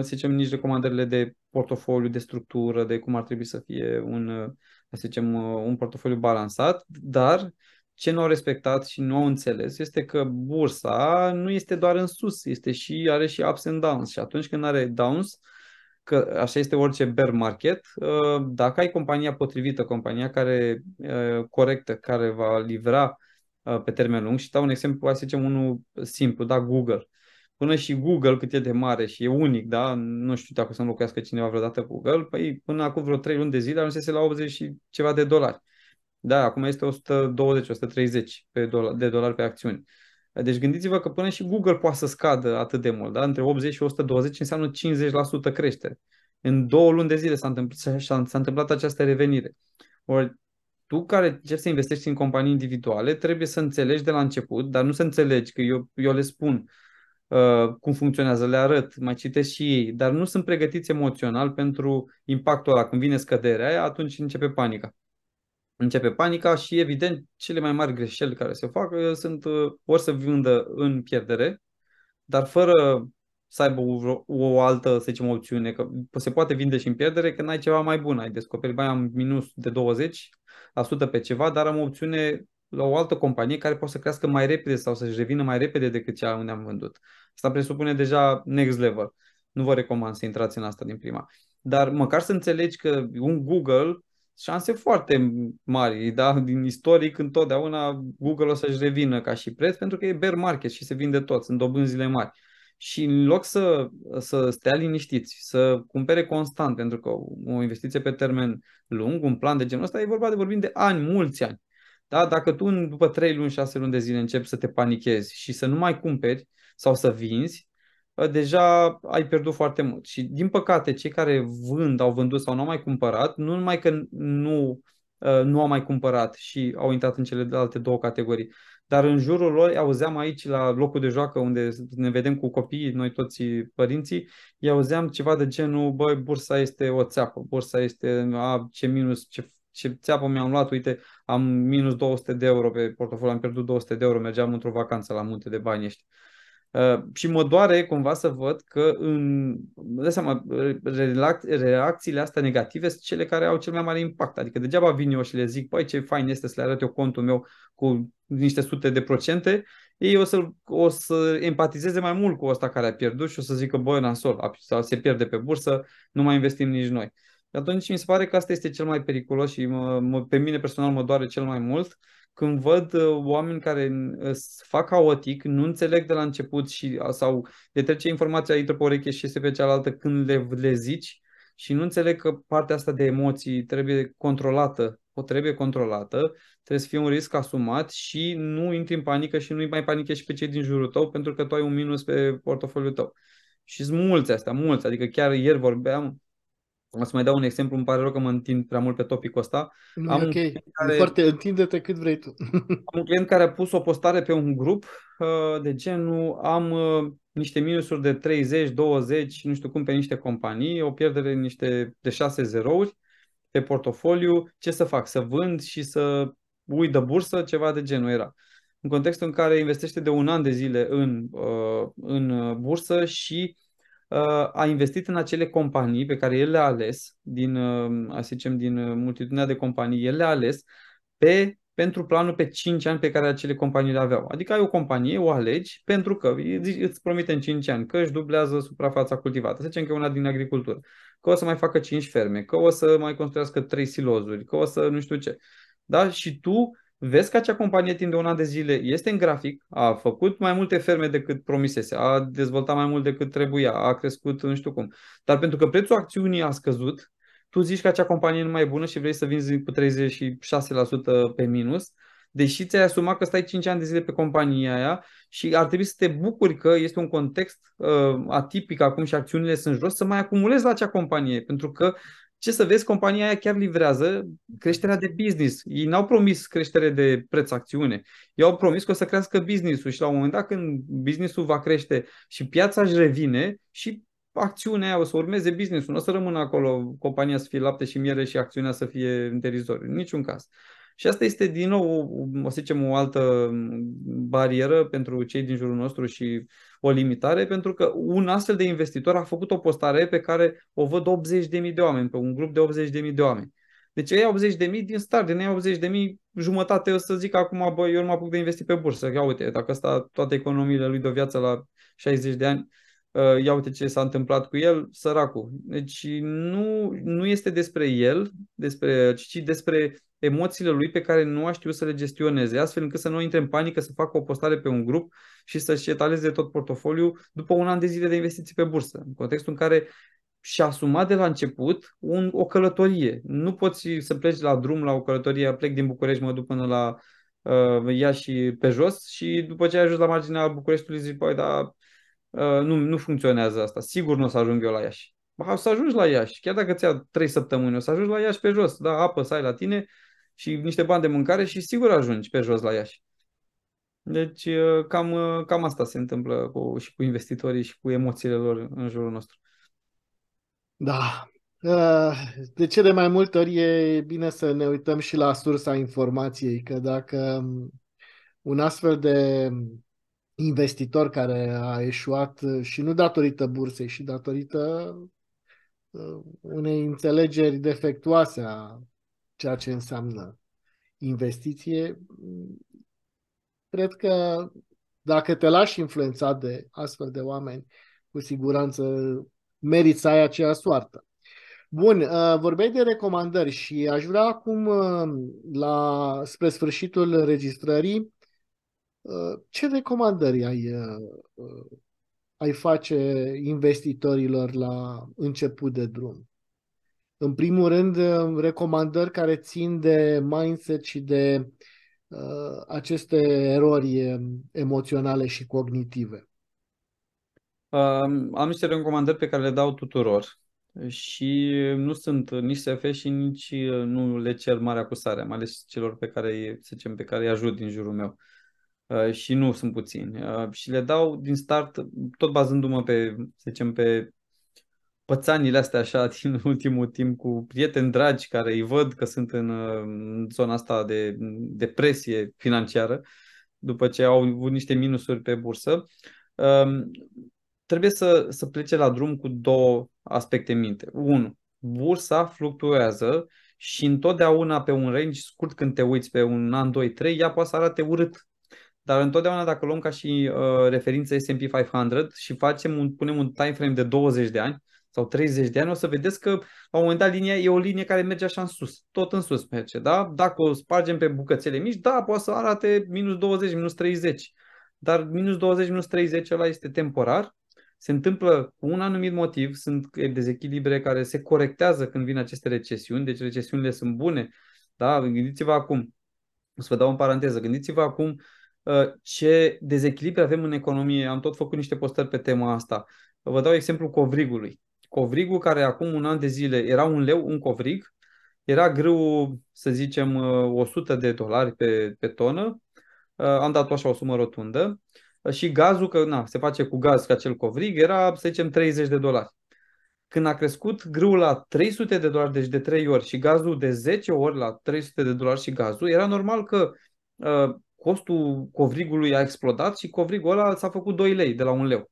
Speaker 2: să zicem, nici recomandările de portofoliu, de structură, de cum ar trebui să fie un, uh, să zicem, un portofoliu balansat, dar ce nu au respectat și nu au înțeles este că bursa nu este doar în sus, este și are și ups and downs și atunci când are downs, că așa este orice bear market, uh, dacă ai compania potrivită, compania care uh, corectă, care va livra uh, pe termen lung și dau un exemplu, să zicem unul simplu, da, Google. Până și Google, cât e de mare și e unic, da, nu știu dacă să înlocuiască cineva vreodată Google, păi până acum vreo 3 luni de zile ajunsese la 80 și ceva de dolari. Da, acum este 120-130 pe dolar, de dolari pe acțiuni. Deci gândiți-vă că până și Google poate să scadă atât de mult, da? între 80 și 120 înseamnă 50% creștere. În două luni de zile s-a întâmplat, s-a întâmplat această revenire. Ori tu care încerci să investești în companii individuale, trebuie să înțelegi de la început, dar nu să înțelegi, că eu, eu le spun uh, cum funcționează, le arăt, mai citesc și ei, dar nu sunt pregătiți emoțional pentru impactul ăla. Când vine scăderea aia, atunci începe panica începe panica și, evident, cele mai mari greșeli care se fac uh, sunt uh, ori să vândă în pierdere, dar fără să aibă o, o altă, să zicem, opțiune, că se poate vinde și în pierdere când ai ceva mai bun, ai descoperit, mai am minus de 20% pe ceva, dar am o opțiune la o altă companie care poate să crească mai repede sau să-și revină mai repede decât cea unde am vândut. Asta presupune deja next level. Nu vă recomand să intrați în asta din prima. Dar măcar să înțelegi că un Google șanse foarte mari, da? din istoric întotdeauna Google o să-și revină ca și preț pentru că e bear market și se vinde tot, sunt dobânzile mari. Și în loc să, să stea liniștiți, să cumpere constant, pentru că o investiție pe termen lung, un plan de genul ăsta, e vorba de vorbim de ani, mulți ani. Da? Dacă tu după 3 luni, 6 luni de zile începi să te panichezi și să nu mai cumperi sau să vinzi, Ă, deja ai pierdut foarte mult. Și din păcate, cei care vând, au vândut sau nu au mai cumpărat, nu numai că nu, ă, nu au mai cumpărat și au intrat în cele alte două categorii, dar în jurul lor, auzeam aici la locul de joacă unde ne vedem cu copiii, noi toți părinții, îi auzeam ceva de genul, băi, bursa este o țeapă, bursa este, a, ce minus, ce ce țeapă mi-am luat, uite, am minus 200 de euro pe portofoliu, am pierdut 200 de euro, mergeam într-o vacanță la munte de bani ăștia. Uh, și mă doare cumva să văd că în, de seama, reacțiile astea negative sunt cele care au cel mai mare impact. Adică degeaba vin eu și le zic, păi ce fain este să le arăt eu contul meu cu niște sute de procente, ei o să, o să empatizeze mai mult cu ăsta care a pierdut și o să zică, băi, nasol, sau se pierde pe bursă, nu mai investim nici noi. Și atunci mi se pare că asta este cel mai periculos și mă, mă, pe mine personal mă doare cel mai mult, când văd uh, oameni care uh, fac haotic, nu înțeleg de la început și uh, sau le trece informația intră pe ureche și este pe cealaltă când le, le zici și nu înțeleg că partea asta de emoții trebuie controlată, o trebuie controlată, trebuie să fie un risc asumat și nu intri în panică și nu-i mai panichești pe cei din jurul tău pentru că tu ai un minus pe portofoliul tău. Și sunt mulți astea, mulți. Adică chiar ieri vorbeam, o să mai dau un exemplu, îmi pare rău că mă întind prea mult pe topicul ăsta.
Speaker 1: Nu, am ok, care... foarte întinde-te cât vrei tu. [laughs]
Speaker 2: am un client care a pus o postare pe un grup uh, de genul am uh, niște minusuri de 30, 20, nu știu cum pe niște companii, o pierdere niște de 6 zerouri pe portofoliu, ce să fac? Să vând și să ui de bursă? Ceva de genul era. În contextul în care investește de un an de zile în, uh, în bursă și a investit în acele companii pe care el le-a ales, din, a să zicem, din multitudinea de companii, el le-a ales pe, pentru planul pe 5 ani pe care acele companii le aveau. Adică ai o companie, o alegi, pentru că îți promite în 5 ani că își dublează suprafața cultivată, să zicem că e una din agricultură, că o să mai facă 5 ferme, că o să mai construiască 3 silozuri, că o să nu știu ce. Da? Și tu vezi că acea companie timp de un an de zile este în grafic, a făcut mai multe ferme decât promisese, a dezvoltat mai mult decât trebuia, a crescut nu știu cum. Dar pentru că prețul acțiunii a scăzut tu zici că acea companie nu mai e bună și vrei să vinzi cu 36% pe minus, deși ți-ai asumat că stai 5 ani de zile pe compania aia și ar trebui să te bucuri că este un context uh, atipic acum și acțiunile sunt jos, să mai acumulezi la acea companie, pentru că ce să vezi, compania aia chiar livrează creșterea de business. Ei n-au promis creștere de preț acțiune. Ei au promis că o să crească business-ul și la un moment dat când business-ul va crește și piața își revine și acțiunea aia o să urmeze business-ul. Nu o să rămână acolo compania să fie lapte și miere și acțiunea să fie în terizor. În niciun caz. Și asta este din nou, o să zicem, o altă barieră pentru cei din jurul nostru și o limitare, pentru că un astfel de investitor a făcut o postare pe care o văd 80.000 de oameni, pe un grup de 80.000 de oameni. Deci ei 80.000 din start, din ei 80.000, jumătate o să zic acum, bă, eu nu mă apuc de investi pe bursă. Ia uite, dacă ăsta toate economiile lui de viață la 60 de ani, uh, ia uite ce s-a întâmplat cu el, săracul. Deci nu, nu este despre el, despre, ci despre emoțiile lui pe care nu a știut să le gestioneze, astfel încât să nu intre în panică, să facă o postare pe un grup și să-și etaleze tot portofoliul după un an de zile de investiții pe bursă, în contextul în care și-a asumat de la început un, o. Nu poți să pleci la drum la o călătorie, plec din București, mă duc până la uh, Iași pe jos și după ce ai ajuns la marginea Bucureștiului zici, băi, dar uh, nu, nu funcționează asta, sigur nu o să ajung eu la Iași. Ba, o să ajungi la Iași, chiar dacă ți-a 3 săptămâni, o să ajungi la Iași pe jos, da, apă să ai la tine, și niște bani de mâncare și sigur ajungi pe jos la Iași. Deci uh, cam, uh, cam asta se întâmplă cu, și cu investitorii și cu emoțiile lor în jurul nostru.
Speaker 1: Da. Uh, de ce de mai multe ori e bine să ne uităm și la sursa informației, că dacă um, un astfel de investitor care a eșuat și nu datorită bursei, și datorită unei înțelegeri defectuoase a ceea ce înseamnă investiție, cred că dacă te lași influențat de astfel de oameni, cu siguranță meriți să ai aceea soartă. Bun, uh, vorbeai de recomandări și aș vrea acum, uh, la, spre sfârșitul registrării, uh, ce recomandări ai, ai face investitorilor la început de drum? în primul rând, uh, recomandări care țin de mindset și de uh, aceste erori um, emoționale și cognitive.
Speaker 2: Um, am niște recomandări pe care le dau tuturor și nu sunt nici SF și nici uh, nu le cer mare acusare, mai ales celor pe care, să zicem, pe care îi ajut din jurul meu. Uh, și nu sunt puțini. Uh, și le dau din start, tot bazându-mă pe, să zicem, pe pățanile astea așa [laughs] din ultimul timp cu prieteni dragi care îi văd că sunt în, în zona asta de depresie financiară după ce au avut niște minusuri pe bursă, um, trebuie să, să plece la drum cu două aspecte în minte. Unu, bursa fluctuează și întotdeauna pe un range scurt când te uiți pe un an, 2, 3, ea poate să arate urât. Dar întotdeauna dacă luăm ca și uh, referință S&P 500 și facem un, punem un time frame de 20 de ani, sau 30 de ani, o să vedeți că la un moment dat linia e o linie care merge așa în sus, tot în sus merge, da? Dacă o spargem pe bucățele mici, da, poate să arate minus 20, minus 30, dar minus 20, minus 30 ăla este temporar, se întâmplă cu un anumit motiv, sunt dezechilibre care se corectează când vin aceste recesiuni, deci recesiunile sunt bune, da? Gândiți-vă acum, o să vă dau în paranteză, gândiți-vă acum uh, ce dezechilibre avem în economie. Am tot făcut niște postări pe tema asta. Vă dau exemplu covrigului covrigul care acum un an de zile era un leu, un covrig, era grâu, să zicem, 100 uh, de dolari pe, pe tonă, uh, am dat așa o sumă rotundă, uh, și gazul, că na, se face cu gaz ca acel covrig, era, să zicem, 30 de dolari. Când a crescut grâul la 300 de dolari, deci de 3 ori, și gazul de 10 ori la 300 de dolari și gazul, era normal că uh, costul covrigului a explodat și covrigul ăla s-a făcut 2 lei de la 1 leu.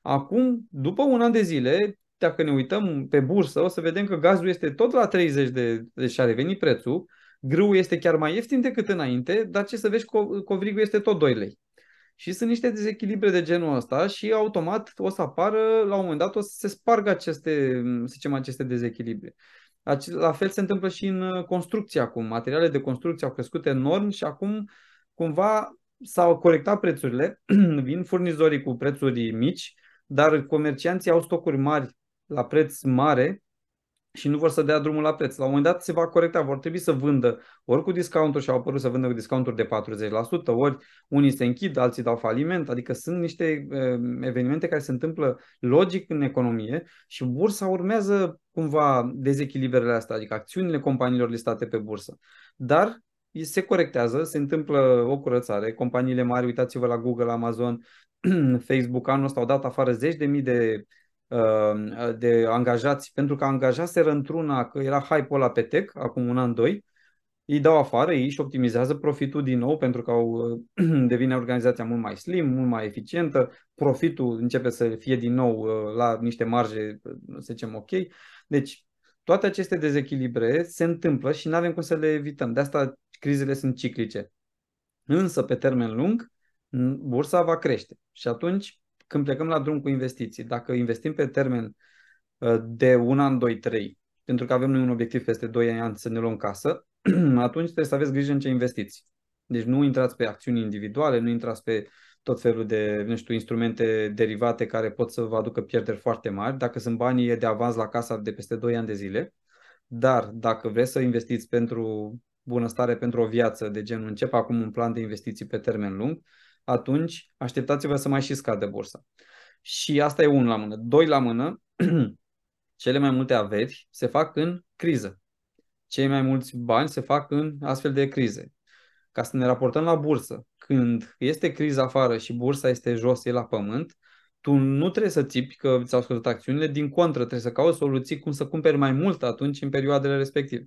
Speaker 2: Acum, după un an de zile, dacă ne uităm pe bursă, o să vedem că gazul este tot la 30 de, deci a revenit prețul, grâul este chiar mai ieftin decât înainte, dar ce să vezi, covrigul este tot 2 lei. Și sunt niște dezechilibre de genul ăsta și automat o să apară, la un moment dat, o să se spargă aceste, să zicem, aceste dezechilibre. La fel se întâmplă și în construcție acum. Materiale de construcție au crescut enorm și acum cumva s-au corectat prețurile, [clears throat] vin furnizorii cu prețuri mici, dar comercianții au stocuri mari la preț mare și nu vor să dea drumul la preț. La un moment dat se va corecta, vor trebui să vândă ori cu discounturi și au apărut să vândă cu discounturi de 40%, ori unii se închid, alții dau faliment, adică sunt niște uh, evenimente care se întâmplă logic în economie și bursa urmează cumva dezechilibrele astea, adică acțiunile companiilor listate pe bursă. Dar se corectează, se întâmplă o curățare, companiile mari, uitați-vă la Google, Amazon, [clears throat] Facebook anul ăsta au dat afară zeci de mii de Uh, de angajați, pentru că angajaseră într-una că era hype-ul ăla pe tech, acum un an, doi, îi dau afară, ei și optimizează profitul din nou pentru că au, [clears throat] devine organizația mult mai slim, mult mai eficientă, profitul începe să fie din nou uh, la niște marje, să zicem, ok. Deci, toate aceste dezechilibre se întâmplă și nu avem cum să le evităm. De asta crizele sunt ciclice. Însă, pe termen lung, bursa va crește. Și atunci când plecăm la drum cu investiții, dacă investim pe termen uh, de un an, doi, trei, pentru că avem noi un obiectiv peste 2 ani să ne luăm casă, [clears throat] atunci trebuie să aveți grijă în ce investiți. Deci nu intrați pe acțiuni individuale, nu intrați pe tot felul de, nu știu, instrumente derivate care pot să vă aducă pierderi foarte mari, dacă sunt banii de avans la casa de peste 2 ani de zile. Dar dacă vreți să investiți pentru bunăstare, pentru o viață de genul, încep acum un plan de investiții pe termen lung, atunci așteptați-vă să mai și scadă bursa. Și asta e unul la mână. Doi la mână, [clears throat] cele mai multe averi se fac în criză. Cei mai mulți bani se fac în astfel de crize. Ca să ne raportăm la bursă, când este criza afară și bursa este jos, e la pământ, tu nu trebuie să țipi că ți-au scăzut acțiunile, din contră, trebuie să cauți soluții cum să cumperi mai mult atunci în perioadele respective.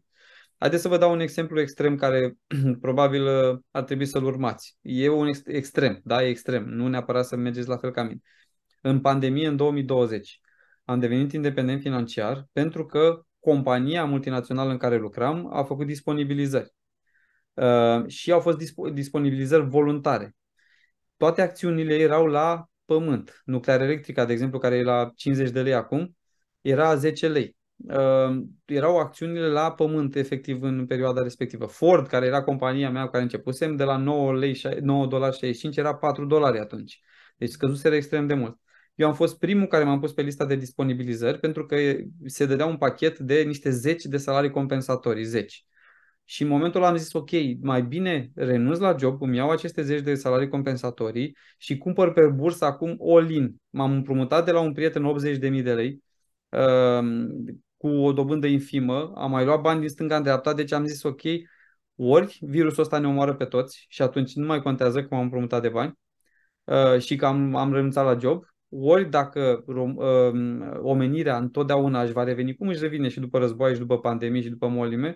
Speaker 2: Haideți să vă dau un exemplu extrem care [clears throat] probabil uh, ar trebui să-l urmați. E un ex- extrem, da, e extrem, nu neapărat să mergeți la fel ca mine. În pandemie, în 2020, am devenit independent financiar pentru că compania multinațională în care lucram a făcut disponibilizări. Uh, și au fost disp- disponibilizări voluntare. Toate acțiunile erau la pământ. Nuclear Electrica, de exemplu, care e la 50 de lei acum, era 10 lei uh, erau acțiunile la pământ efectiv în perioada respectivă. Ford, care era compania mea cu care începusem, de la 9, lei, 9 dolari 65 era 4 dolari atunci. Deci scăzuseră extrem de mult. Eu am fost primul care m-am pus pe lista de disponibilizări pentru că se dădea un pachet de niște 10 de salarii compensatorii, 10. Și în momentul ăla am zis, ok, mai bine renunț la job, îmi iau aceste 10 de salarii compensatorii și cumpăr pe bursă acum all-in. M-am împrumutat de la un prieten 80.000 de lei, cu o dobândă infimă, am mai luat bani din stânga în dreapta, deci am zis ok, ori virusul ăsta ne omoară pe toți și atunci nu mai contează că m-am împrumutat de bani uh, și că am, am renunțat la job, ori dacă rom, uh, omenirea întotdeauna își va reveni, cum își revine și după război și după pandemie și după molime,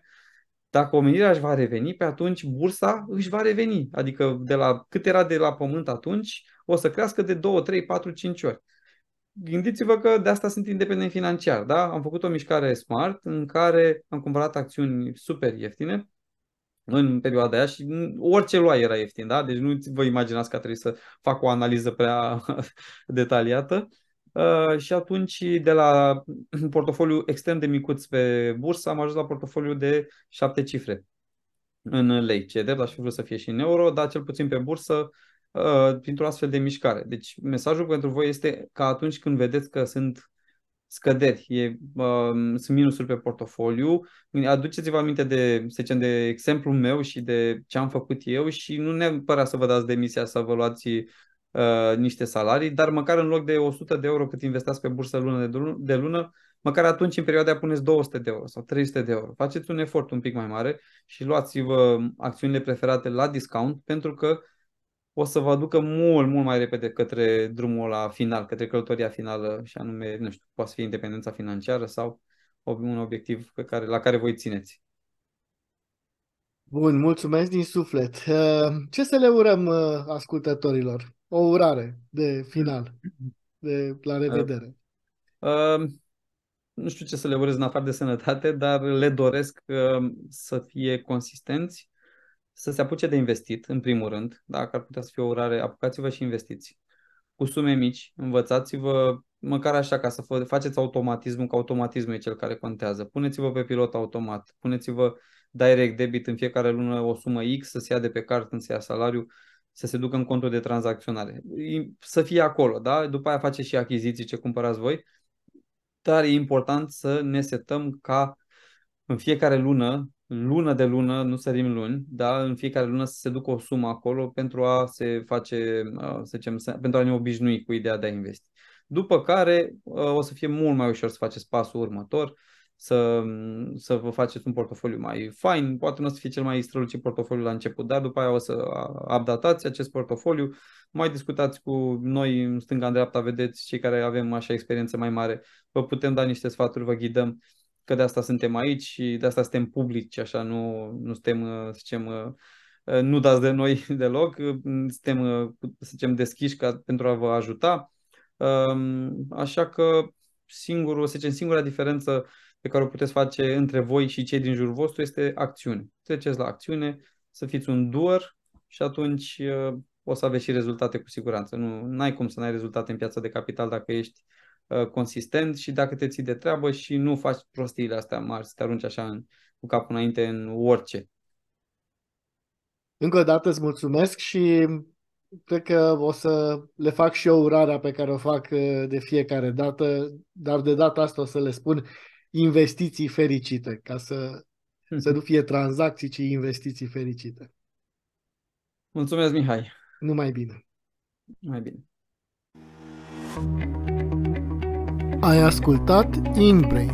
Speaker 2: dacă omenirea își va reveni, pe atunci bursa își va reveni. Adică de la cât era de la pământ atunci, o să crească de 2, 3, 4, 5 ori gândiți-vă că de asta sunt independent financiar. Da? Am făcut o mișcare smart în care am cumpărat acțiuni super ieftine în perioada aia și orice lua era ieftin. Da? Deci nu vă imaginați că trebuie să fac o analiză prea [laughs] detaliată. Uh, și atunci de la portofoliu extrem de micuț pe bursă am ajuns la portofoliu de șapte cifre în lei. Ce drept, aș fi vrut să fie și în euro, dar cel puțin pe bursă uh, printr-o astfel de mișcare. Deci mesajul pentru voi este că atunci când vedeți că sunt scăderi, e, uh, sunt minusuri pe portofoliu, aduceți-vă aminte de, să zicem, de exemplul meu și de ce am făcut eu și nu neapărat să vă dați demisia să vă luați uh, niște salarii, dar măcar în loc de 100 de euro cât investați pe bursă lună de, lună, de lună, măcar atunci în perioada puneți 200 de euro sau 300 de euro. Faceți un efort un pic mai mare și luați-vă acțiunile preferate la discount pentru că o să vă aducă mult, mult mai repede către drumul la final, către călătoria finală și anume, nu știu, poate fi independența financiară sau un obiectiv pe care, la care voi țineți.
Speaker 1: Bun, mulțumesc din suflet. Uh, ce să le urăm uh, ascultătorilor? O urare de final, de la revedere.
Speaker 2: Uh, uh, nu știu ce să le urez în afară de sănătate, dar le doresc uh, să fie consistenți, să se apuce de investit, în primul rând, dacă ar putea să fie o urare, apucați-vă și investiți. Cu sume mici, învățați-vă măcar așa ca să faceți automatismul, că automatismul e cel care contează. Puneți-vă pe pilot automat, puneți-vă direct debit în fiecare lună o sumă X să se ia de pe card când se ia salariu, să se ducă în contul de tranzacționare. Să fie acolo, da? După aia faceți și achiziții ce cumpărați voi dar e important să ne setăm ca în fiecare lună, lună de lună, nu sărim luni, da, în fiecare lună să se ducă o sumă acolo pentru a se face, să zicem, pentru a ne obișnui cu ideea de a investi. După care o să fie mult mai ușor să faceți pasul următor, să, să vă faceți un portofoliu mai fain, poate nu o să fie cel mai strălucit portofoliu la început, dar după aia o să updatați acest portofoliu, mai discutați cu noi în stânga, în dreapta, vedeți cei care avem așa experiență mai mare, vă putem da niște sfaturi, vă ghidăm, că de asta suntem aici și de asta suntem publici, așa, nu, nu suntem, să zicem, nu dați de noi [laughs] deloc, suntem, să zicem, deschiși ca, pentru a vă ajuta. Așa că singurul, să zicem, singura diferență pe care o puteți face între voi și cei din jurul vostru este acțiune. Treceți la acțiune, să fiți un doer și atunci uh, o să aveți și rezultate cu siguranță. Nu ai cum să n-ai rezultate în piața de capital dacă ești uh, consistent și dacă te ții de treabă și nu faci prostiile astea mari, să te arunci așa în, cu capul înainte în orice.
Speaker 1: Încă o dată îți mulțumesc și cred că o să le fac și eu urarea pe care o fac uh, de fiecare dată, dar de data asta o să le spun investiții fericite, ca să, [laughs] să nu fie tranzacții, ci investiții fericite.
Speaker 2: Mulțumesc, Mihai.
Speaker 1: Numai bine.
Speaker 2: Mai bine.
Speaker 1: Ai ascultat InBrain,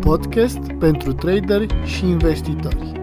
Speaker 1: podcast pentru traderi și investitori.